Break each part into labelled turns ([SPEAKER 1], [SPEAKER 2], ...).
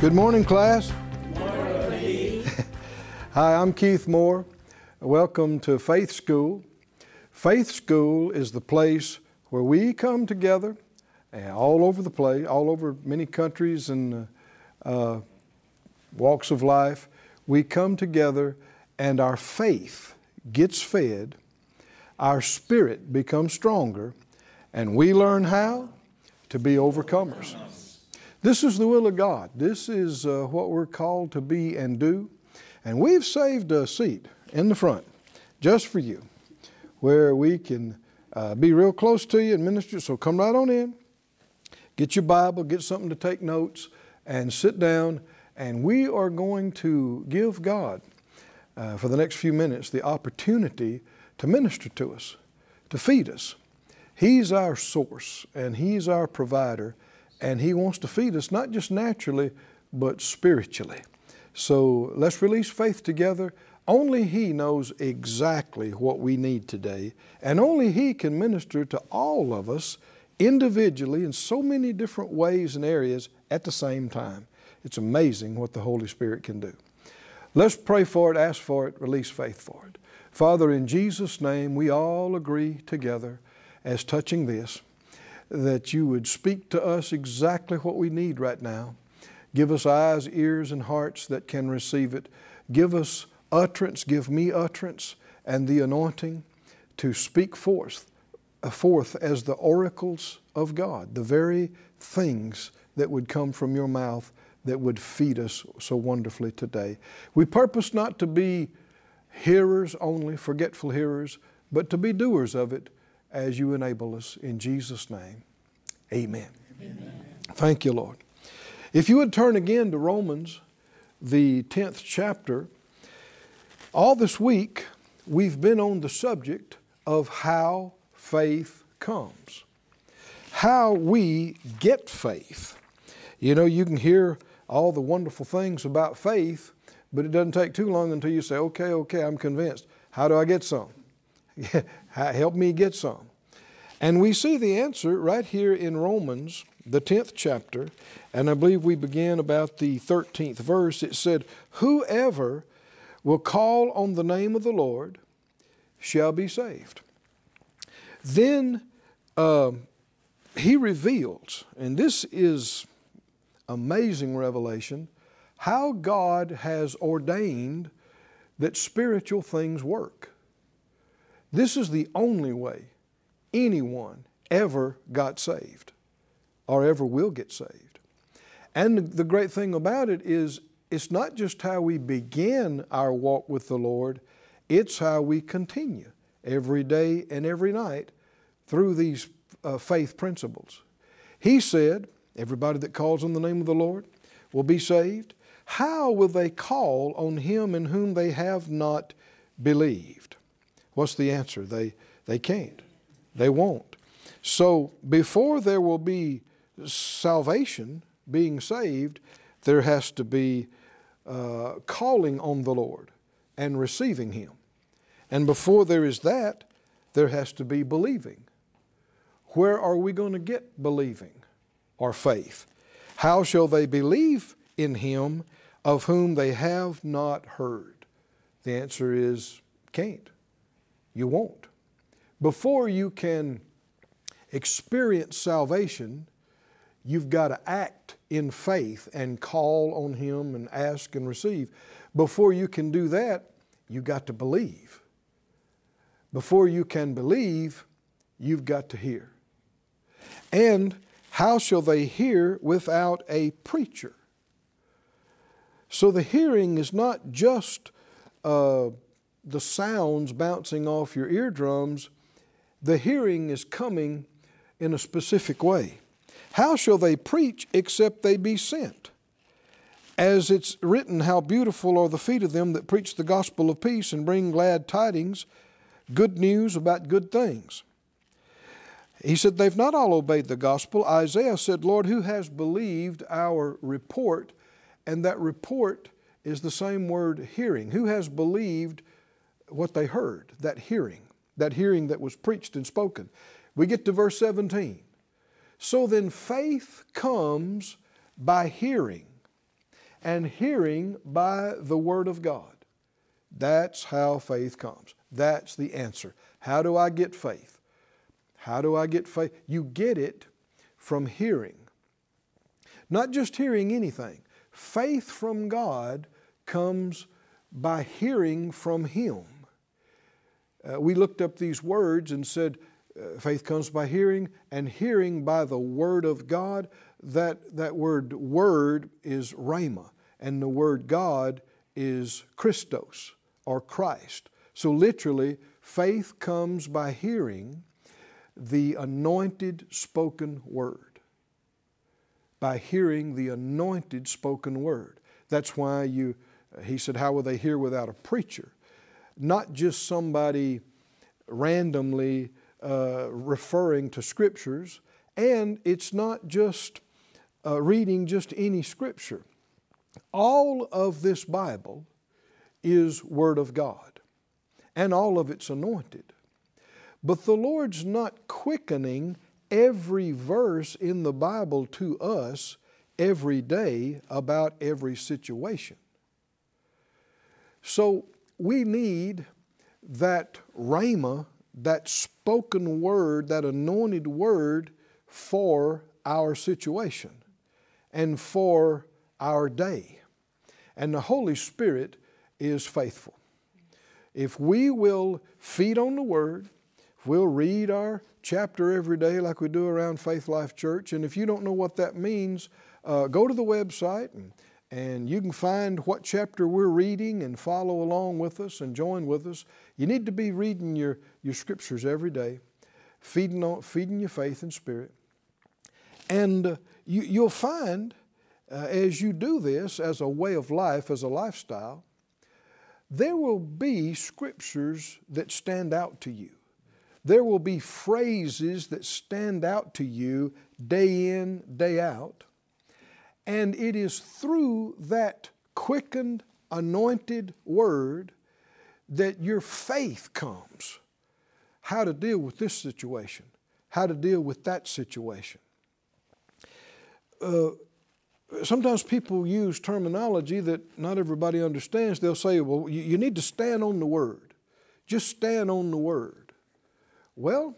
[SPEAKER 1] Good morning, class. Hi, I'm Keith Moore. Welcome to Faith School. Faith School is the place where we come together uh, all over the place, all over many countries and uh, uh, walks of life. We come together and our faith gets fed, our spirit becomes stronger, and we learn how to be overcomers. This is the will of God. This is uh, what we're called to be and do. And we've saved a seat in the front just for you where we can uh, be real close to you and minister. So come right on in, get your Bible, get something to take notes, and sit down. And we are going to give God, uh, for the next few minutes, the opportunity to minister to us, to feed us. He's our source and He's our provider and He wants to feed us not just naturally, but spiritually. So let's release faith together. Only He knows exactly what we need today, and only He can minister to all of us individually in so many different ways and areas at the same time. It's amazing what the Holy Spirit can do. Let's pray for it, ask for it, release faith for it. Father, in Jesus' name, we all agree together as touching this that you would speak to us exactly what we need right now. Give us eyes, ears, and hearts that can receive it. Give us utterance, give me utterance and the anointing to speak forth, uh, forth as the oracles of God, the very things that would come from your mouth that would feed us so wonderfully today. We purpose not to be hearers only, forgetful hearers, but to be doers of it as you enable us. In Jesus' name, amen. amen. Thank you, Lord. If you would turn again to Romans, the 10th chapter, all this week we've been on the subject of how faith comes, how we get faith. You know, you can hear all the wonderful things about faith, but it doesn't take too long until you say, okay, okay, I'm convinced. How do I get some? Help me get some. And we see the answer right here in Romans, the 10th chapter, and I believe we begin about the 13th verse. It said, Whoever will call on the name of the Lord shall be saved. Then uh, he reveals, and this is amazing revelation, how God has ordained that spiritual things work. This is the only way anyone ever got saved or ever will get saved. And the great thing about it is it's not just how we begin our walk with the Lord, it's how we continue every day and every night through these uh, faith principles. He said, Everybody that calls on the name of the Lord will be saved. How will they call on Him in whom they have not believed? What's the answer? They, they can't. They won't. So before there will be salvation, being saved, there has to be uh, calling on the Lord and receiving Him. And before there is that, there has to be believing. Where are we going to get believing or faith? How shall they believe in Him of whom they have not heard? The answer is can't. You won't. Before you can experience salvation, you've got to act in faith and call on Him and ask and receive. Before you can do that, you've got to believe. Before you can believe, you've got to hear. And how shall they hear without a preacher? So the hearing is not just uh, the sounds bouncing off your eardrums the hearing is coming in a specific way. How shall they preach except they be sent? As it's written, How beautiful are the feet of them that preach the gospel of peace and bring glad tidings, good news about good things. He said, They've not all obeyed the gospel. Isaiah said, Lord, who has believed our report? And that report is the same word hearing. Who has believed what they heard? That hearing that hearing that was preached and spoken. We get to verse 17. So then faith comes by hearing, and hearing by the Word of God. That's how faith comes. That's the answer. How do I get faith? How do I get faith? You get it from hearing. Not just hearing anything. Faith from God comes by hearing from Him. Uh, we looked up these words and said, uh, faith comes by hearing, and hearing by the Word of God. That, that word word is rhema, and the word God is Christos or Christ. So literally, faith comes by hearing the anointed spoken word. By hearing the anointed spoken word. That's why you, he said, How will they hear without a preacher? Not just somebody randomly uh, referring to scriptures, and it's not just uh, reading just any scripture. All of this Bible is Word of God, and all of it's anointed. But the Lord's not quickening every verse in the Bible to us every day about every situation. So we need that rhema, that spoken word, that anointed word for our situation and for our day. And the Holy Spirit is faithful. If we will feed on the Word, we'll read our chapter every day like we do around Faith Life Church, and if you don't know what that means, uh, go to the website and, and you can find what chapter we're reading and follow along with us and join with us. You need to be reading your, your scriptures every day, feeding, on, feeding your faith and spirit. And uh, you, you'll find uh, as you do this as a way of life, as a lifestyle, there will be scriptures that stand out to you. There will be phrases that stand out to you day in, day out. And it is through that quickened, anointed word that your faith comes. How to deal with this situation, how to deal with that situation. Uh, sometimes people use terminology that not everybody understands. They'll say, well, you, you need to stand on the Word. Just stand on the Word. Well,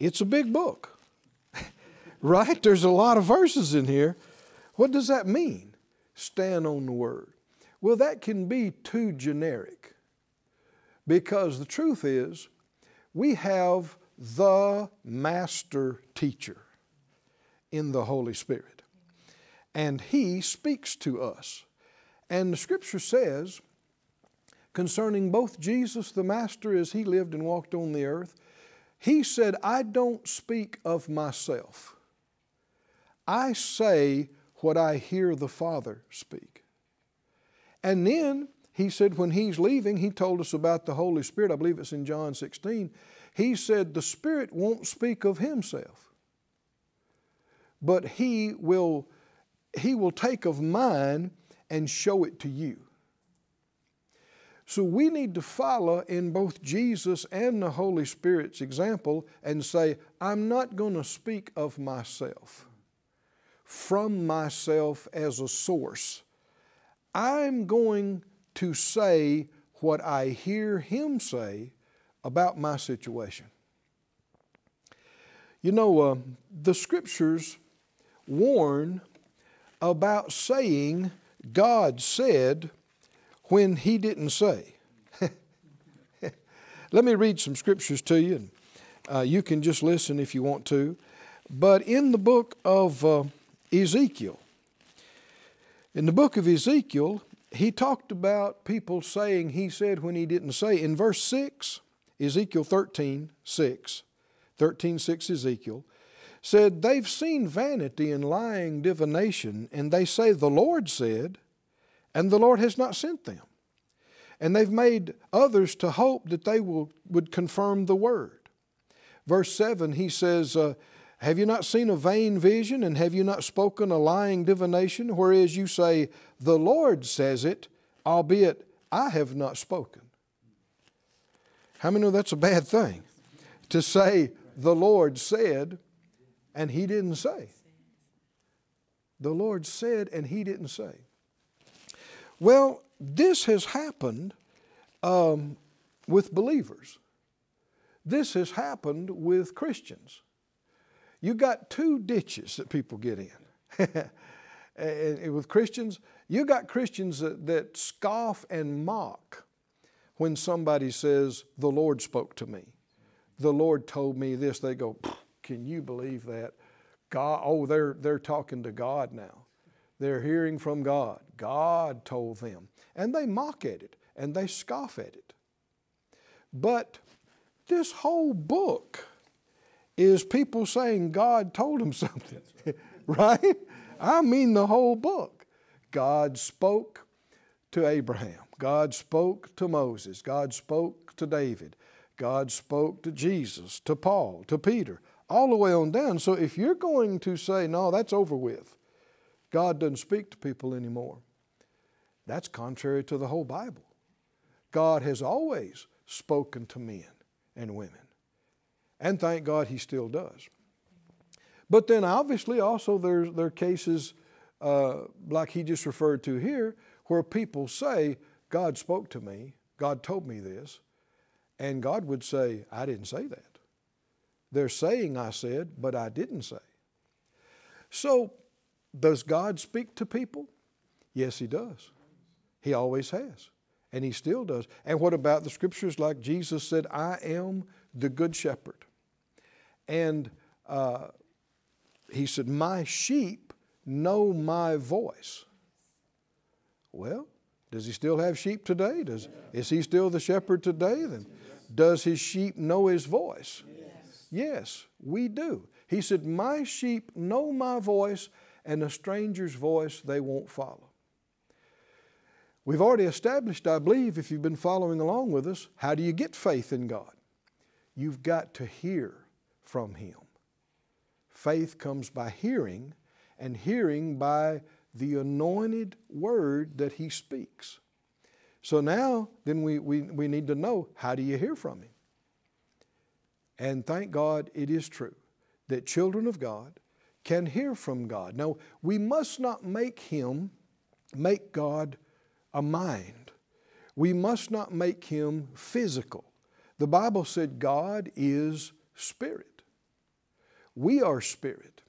[SPEAKER 1] it's a big book, right? There's a lot of verses in here. What does that mean? Stand on the Word. Well, that can be too generic because the truth is we have the master teacher in the Holy Spirit and He speaks to us. And the scripture says, concerning both Jesus the Master as He lived and walked on the earth, He said, I don't speak of myself. I say what I hear the Father speak. And then he said, when he's leaving, he told us about the Holy Spirit. I believe it's in John 16. He said, The Spirit won't speak of himself, but he will he will take of mine and show it to you. So we need to follow in both Jesus and the Holy Spirit's example and say, I'm not going to speak of myself, from myself as a source. I'm going to say what I hear Him say about my situation. You know, uh, the scriptures warn about saying God said when He didn't say. Let me read some scriptures to you, and uh, you can just listen if you want to. But in the book of uh, Ezekiel, in the book of Ezekiel, he talked about people saying he said when he didn't say. In verse 6, Ezekiel 13, 6, 13, 6 Ezekiel, said, They've seen vanity and lying divination, and they say, The Lord said, and the Lord has not sent them. And they've made others to hope that they will, would confirm the word. Verse 7, he says, uh, Have you not seen a vain vision, and have you not spoken a lying divination? Whereas you say, The Lord says it, albeit I have not spoken. How many know that's a bad thing? To say, The Lord said, and he didn't say. The Lord said, and he didn't say. Well, this has happened um, with believers. This has happened with Christians. You got two ditches that people get in. and with Christians, you got Christians that, that scoff and mock when somebody says, The Lord spoke to me. The Lord told me this. They go, Can you believe that? God, oh, they're, they're talking to God now. They're hearing from God. God told them. And they mock at it and they scoff at it. But this whole book is people saying God told them something, right? I mean the whole book. God spoke to Abraham. God spoke to Moses. God spoke to David. God spoke to Jesus, to Paul, to Peter, all the way on down. So if you're going to say, no, that's over with, God doesn't speak to people anymore, that's contrary to the whole Bible. God has always spoken to men and women. And thank God He still does. But then obviously also there, there are cases uh, like he just referred to here where people say, God spoke to me, God told me this, and God would say, I didn't say that. They're saying I said, but I didn't say. So, does God speak to people? Yes, He does. He always has. And He still does. And what about the scriptures like Jesus said, I am the good shepherd? And uh, He said, My sheep know my voice. Well, does he still have sheep today? Does, is he still the shepherd today? Then does his sheep know his voice? Yes. yes, we do. He said, My sheep know my voice, and a stranger's voice they won't follow. We've already established, I believe, if you've been following along with us, how do you get faith in God? You've got to hear from Him. Faith comes by hearing, and hearing by the anointed word that he speaks. So now, then we, we, we need to know how do you hear from him? And thank God it is true that children of God can hear from God. Now, we must not make him, make God a mind. We must not make him physical. The Bible said God is spirit. We are spirit.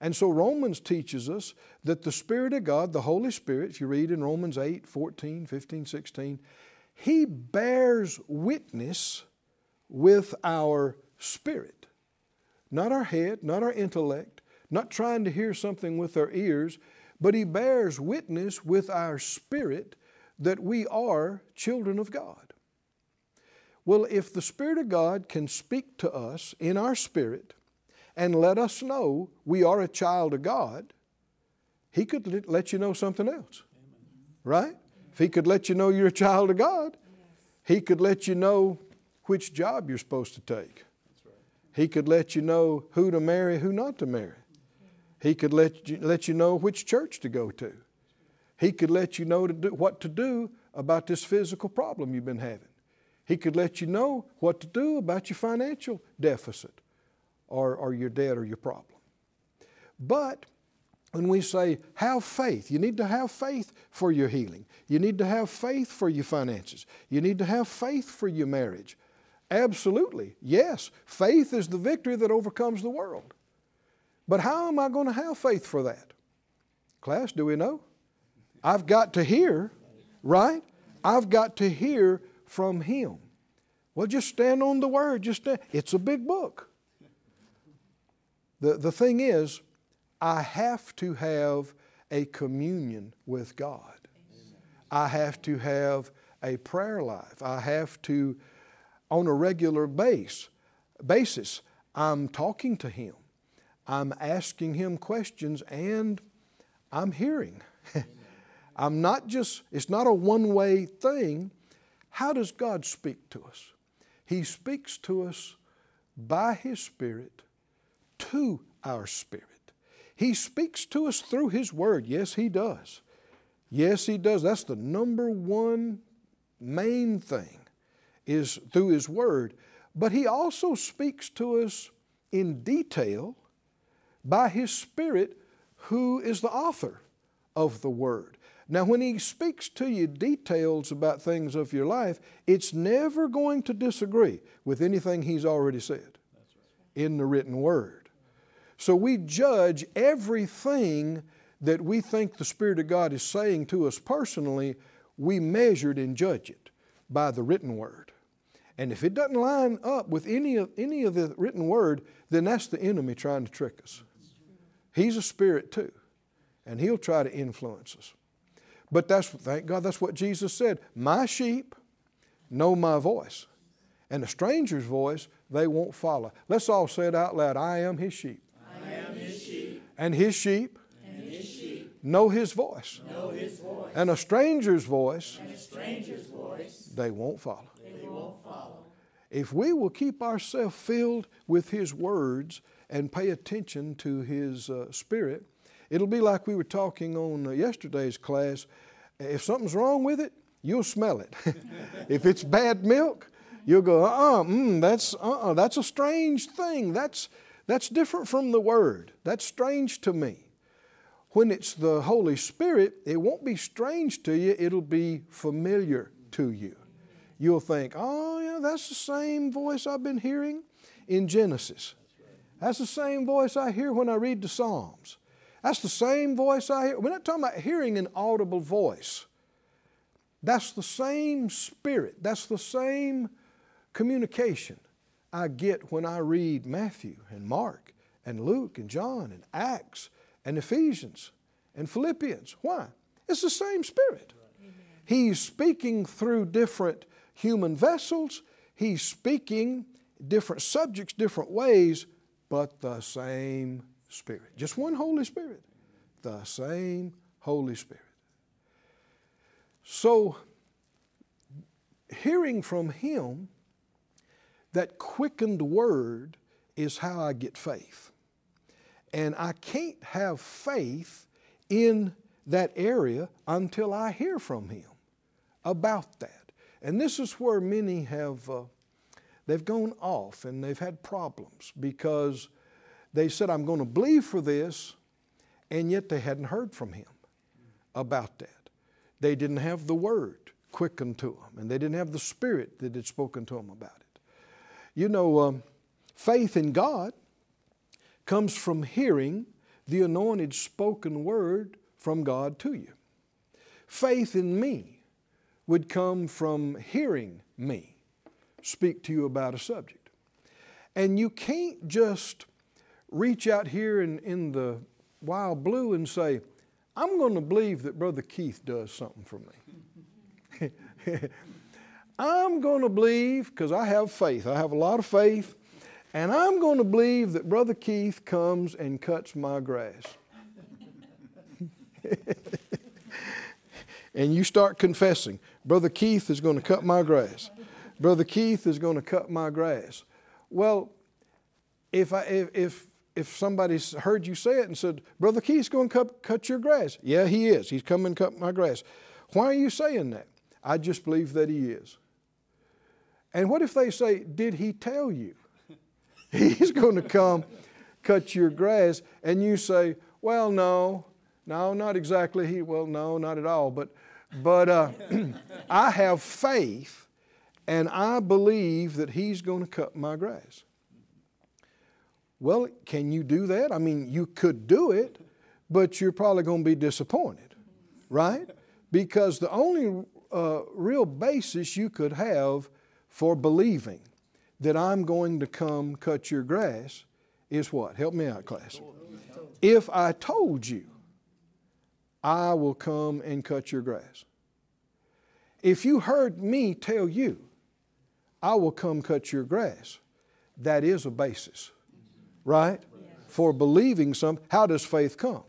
[SPEAKER 1] And so Romans teaches us that the Spirit of God, the Holy Spirit, if you read in Romans 8, 14, 15, 16, He bears witness with our spirit. Not our head, not our intellect, not trying to hear something with our ears, but He bears witness with our spirit that we are children of God. Well, if the Spirit of God can speak to us in our spirit, and let us know we are a child of God, He could let you know something else. Right? If He could let you know you're a child of God, He could let you know which job you're supposed to take. He could let you know who to marry, who not to marry. He could let you, let you know which church to go to. He could let you know to do, what to do about this physical problem you've been having. He could let you know what to do about your financial deficit or, or your debt or your problem. But when we say have faith, you need to have faith for your healing. You need to have faith for your finances. You need to have faith for your marriage. Absolutely, yes. Faith is the victory that overcomes the world. But how am I going to have faith for that? Class, do we know? I've got to hear, right? I've got to hear from Him. Well, just stand on the Word. Just stand. It's a big book. The, the thing is, I have to have a communion with God. I have to have a prayer life. I have to, on a regular base, basis, I'm talking to Him. I'm asking Him questions and I'm hearing. I'm not just, it's not a one way thing. How does God speak to us? He speaks to us by His Spirit to our spirit. He speaks to us through His Word. Yes, He does. Yes, He does. That's the number one main thing is through His Word. But He also speaks to us in detail by His Spirit, who is the author of the Word. Now, when He speaks to you details about things of your life, it's never going to disagree with anything He's already said in the written Word. So we judge everything that we think the Spirit of God is saying to us personally, we measured and judge it by the written Word. And if it doesn't line up with any of, any of the written Word, then that's the enemy trying to trick us. He's a spirit too, and he'll try to influence us. But that's, thank God, that's what Jesus said. My sheep know my voice, and a stranger's voice they won't follow. Let's all say it out loud I am his sheep. And his sheep,
[SPEAKER 2] and his sheep
[SPEAKER 1] know his voice.
[SPEAKER 2] Know his voice.
[SPEAKER 1] And a stranger's voice,
[SPEAKER 2] and a stranger's voice
[SPEAKER 1] they won't follow.
[SPEAKER 2] they won't follow.
[SPEAKER 1] If we will keep ourselves filled with his words and pay attention to his uh, spirit, It'll be like we were talking on uh, yesterday's class. If something's wrong with it, you'll smell it. if it's bad milk, you'll go, uh-uh, mm, that's, uh-uh, that's a strange thing. That's, that's different from the Word. That's strange to me. When it's the Holy Spirit, it won't be strange to you, it'll be familiar to you. You'll think, oh, yeah, that's the same voice I've been hearing in Genesis. That's the same voice I hear when I read the Psalms. That's the same voice I hear. We're not talking about hearing an audible voice. That's the same spirit. That's the same communication I get when I read Matthew and Mark and Luke and John and Acts and Ephesians and Philippians. Why? It's the same spirit. He's speaking through different human vessels. He's speaking different subjects, different ways, but the same Spirit. Just one Holy Spirit. The same Holy Spirit. So, hearing from Him, that quickened word is how I get faith. And I can't have faith in that area until I hear from Him about that. And this is where many have, uh, they've gone off and they've had problems because they said, I'm going to believe for this, and yet they hadn't heard from him about that. They didn't have the word quickened to them, and they didn't have the spirit that had spoken to them about it. You know, um, faith in God comes from hearing the anointed spoken word from God to you. Faith in me would come from hearing me speak to you about a subject. And you can't just reach out here in, in the wild blue and say, I'm going to believe that Brother Keith does something for me. I'm going to believe, because I have faith, I have a lot of faith, and I'm going to believe that Brother Keith comes and cuts my grass. and you start confessing, Brother Keith is going to cut my grass. Brother Keith is going to cut my grass. Well, if, I, if, if if somebody heard you say it and said, Brother Keith's going to cut, cut your grass. Yeah, he is. He's coming to cut my grass. Why are you saying that? I just believe that he is. And what if they say, Did he tell you? He's going to come cut your grass. And you say, Well, no, no, not exactly. He, well, no, not at all. But, but uh, I have faith and I believe that he's going to cut my grass. Well, can you do that? I mean, you could do it, but you're probably going to be disappointed, right? Because the only uh, real basis you could have for believing that I'm going to come cut your grass is what? Help me out, class. If I told you, I will come and cut your grass. If you heard me tell you, I will come cut your grass, that is a basis right? For believing some. How does faith come?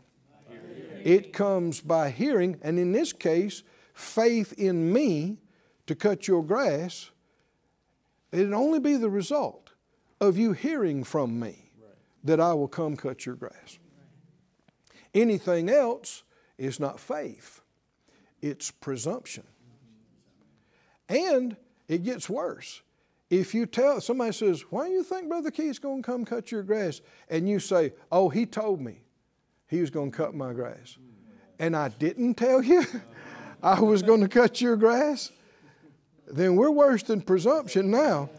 [SPEAKER 1] It comes by hearing, and in this case, faith in me to cut your grass. It'd only be the result of you hearing from me that I will come cut your grass. Anything else is not faith, it's presumption. And it gets worse. If you tell somebody says, "Why do you think Brother Keith's going to come cut your grass?" and you say, "Oh, he told me he was going to cut my grass," and I didn't tell you I was going to cut your grass, then we're worse than presumption now.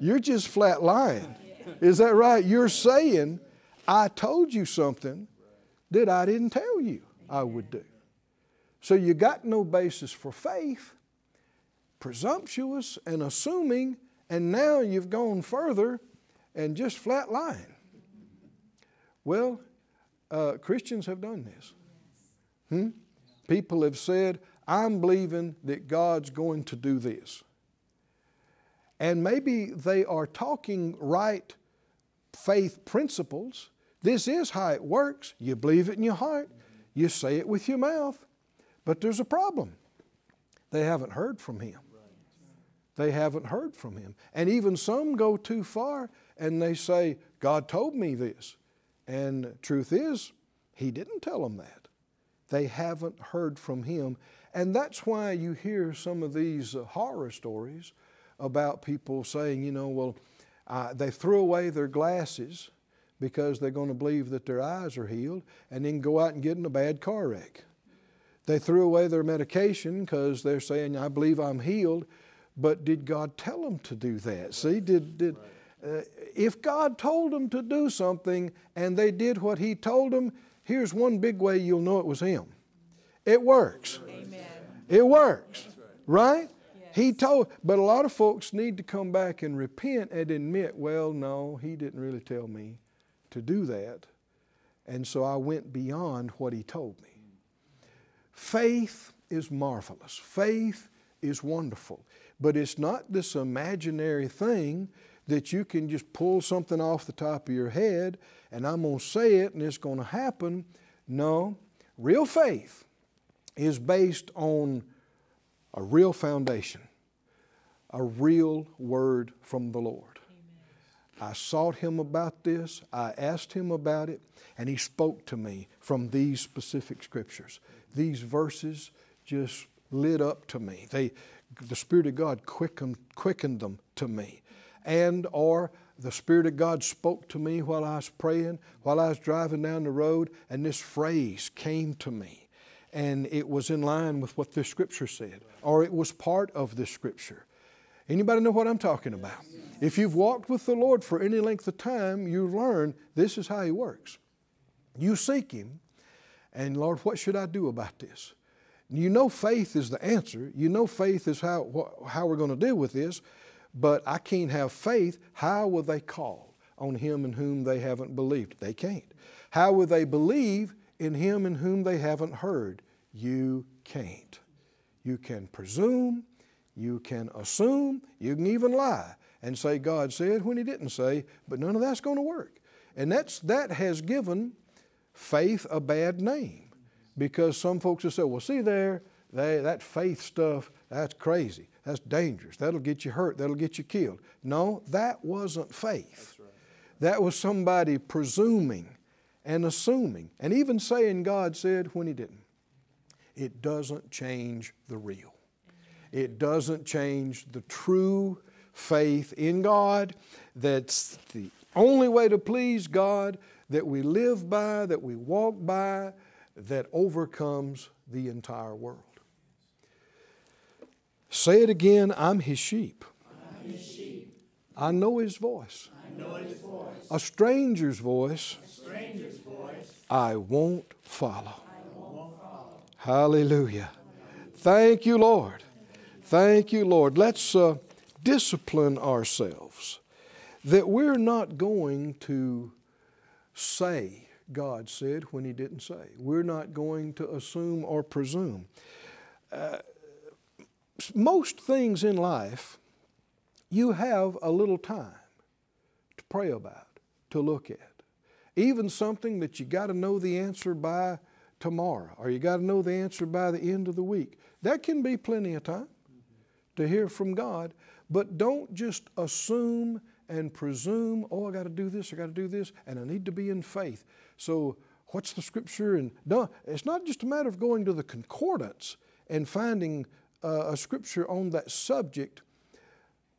[SPEAKER 1] You're just flat lying. Is that right? You're saying, I told you something that I didn't tell you I would do. So you got no basis for faith, presumptuous and assuming, and now you've gone further and just flat lying. Well, uh, Christians have done this. Hmm? People have said, I'm believing that God's going to do this. And maybe they are talking right faith principles. This is how it works. You believe it in your heart, you say it with your mouth. But there's a problem. They haven't heard from Him. They haven't heard from Him. And even some go too far and they say, God told me this. And truth is, He didn't tell them that. They haven't heard from Him. And that's why you hear some of these uh, horror stories about people saying, you know, well, uh, they threw away their glasses because they're going to believe that their eyes are healed and then go out and get in a bad car wreck. They threw away their medication because they're saying, I believe I'm healed. But did God tell them to do that? See, did, did, uh, if God told them to do something and they did what He told them, here's one big way you'll know it was Him. It works. Amen. It works, right? He told, but a lot of folks need to come back and repent and admit, well, no, He didn't really tell me to do that. And so I went beyond what He told me. Faith is marvelous. Faith is wonderful. But it's not this imaginary thing that you can just pull something off the top of your head and I'm going to say it and it's going to happen. No, real faith is based on a real foundation, a real word from the Lord. Amen. I sought him about this, I asked him about it, and he spoke to me from these specific scriptures. These verses just lit up to me. They, the Spirit of God quickened, quickened them to me. And or the Spirit of God spoke to me while I was praying, while I was driving down the road, and this phrase came to me. And it was in line with what the Scripture said, or it was part of the Scripture. Anybody know what I'm talking about? If you've walked with the Lord for any length of time, you learn this is how He works. You seek Him, and Lord, what should I do about this? You know faith is the answer. You know faith is how, how we're going to deal with this, but I can't have faith. How will they call on Him in whom they haven't believed? They can't. How will they believe in Him in whom they haven't heard? You can't. You can presume, you can assume, you can even lie and say God said when He didn't say, but none of that's going to work. And that's, that has given faith a bad name because some folks will say, well, see there, they, that faith stuff, that's crazy. That's dangerous. That'll get you hurt. That'll get you killed. No, that wasn't faith. Right. That was somebody presuming and assuming and even saying God said when He didn't. It doesn't change the real. It doesn't change the true faith in God. That's the only way to please God that we live by, that we walk by, that overcomes the entire world. Say it again I'm his sheep. I know his voice.
[SPEAKER 2] I know his voice.
[SPEAKER 1] A stranger's voice.
[SPEAKER 2] A stranger's voice.
[SPEAKER 1] I won't follow. Hallelujah. Thank you, Lord. Thank you, Lord. Let's uh, discipline ourselves that we're not going to say God said when He didn't say. We're not going to assume or presume. Uh, most things in life, you have a little time to pray about, to look at. Even something that you got to know the answer by tomorrow, or you got to know the answer by the end of the week. That can be plenty of time to hear from God, but don't just assume and presume, oh, I got to do this, I got to do this, and I need to be in faith. So, what's the scripture? And no, it's not just a matter of going to the concordance and finding uh, a scripture on that subject.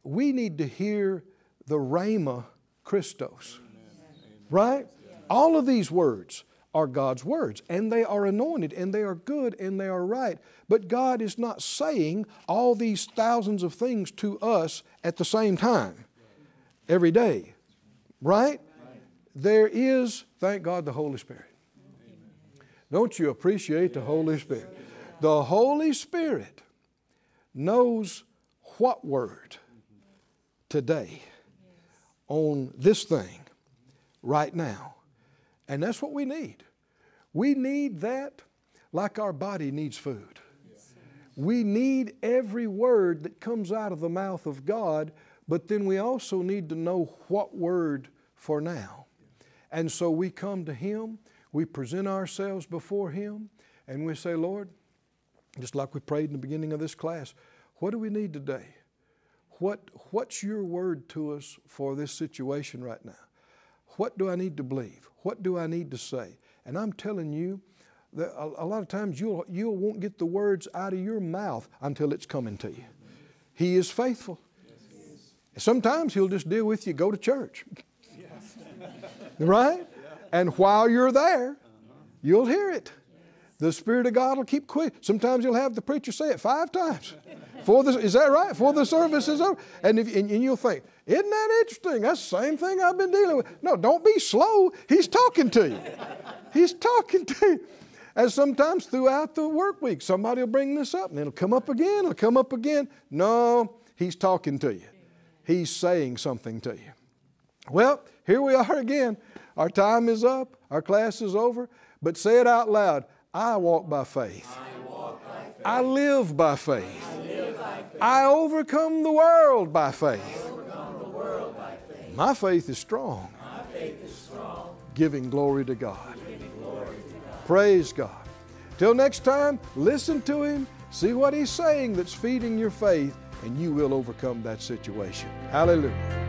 [SPEAKER 1] We need to hear the Rhema Christos. Amen. Right? All of these words, are God's words, and they are anointed, and they are good, and they are right. But God is not saying all these thousands of things to us at the same time, every day, right? There is, thank God, the Holy Spirit. Don't you appreciate the Holy Spirit? The Holy Spirit knows what word today on this thing right now. And that's what we need. We need that like our body needs food. We need every word that comes out of the mouth of God, but then we also need to know what word for now. And so we come to Him, we present ourselves before Him, and we say, Lord, just like we prayed in the beginning of this class, what do we need today? What, what's your word to us for this situation right now? What do I need to believe? What do I need to say? And I'm telling you, that a, lot of times you'll, you won't get the words out of your mouth until it's coming to you. He is faithful. Sometimes He'll just deal with you, go to church. right? And while you're there, you'll hear it. The Spirit of God will keep quick. Sometimes you'll have the preacher say it five times. For the, is that right? For the service is over. And, if, and, and you'll think, isn't that interesting? That's the same thing I've been dealing with. No, don't be slow. He's talking to you. He's talking to you. And sometimes throughout the work week, somebody will bring this up and it'll come up again, it'll come up again. No, he's talking to you. He's saying something to you. Well, here we are again. Our time is up, our class is over, but say it out loud. I walk by faith. I, walk by faith. I live by faith. I, live by faith. I overcome the world by faith. World by faith. My faith is strong.
[SPEAKER 2] Faith is strong.
[SPEAKER 1] Giving glory to God. Glory to God. Praise God. Till next time, listen to Him, see what He's saying that's feeding your faith, and you will overcome that situation. Hallelujah.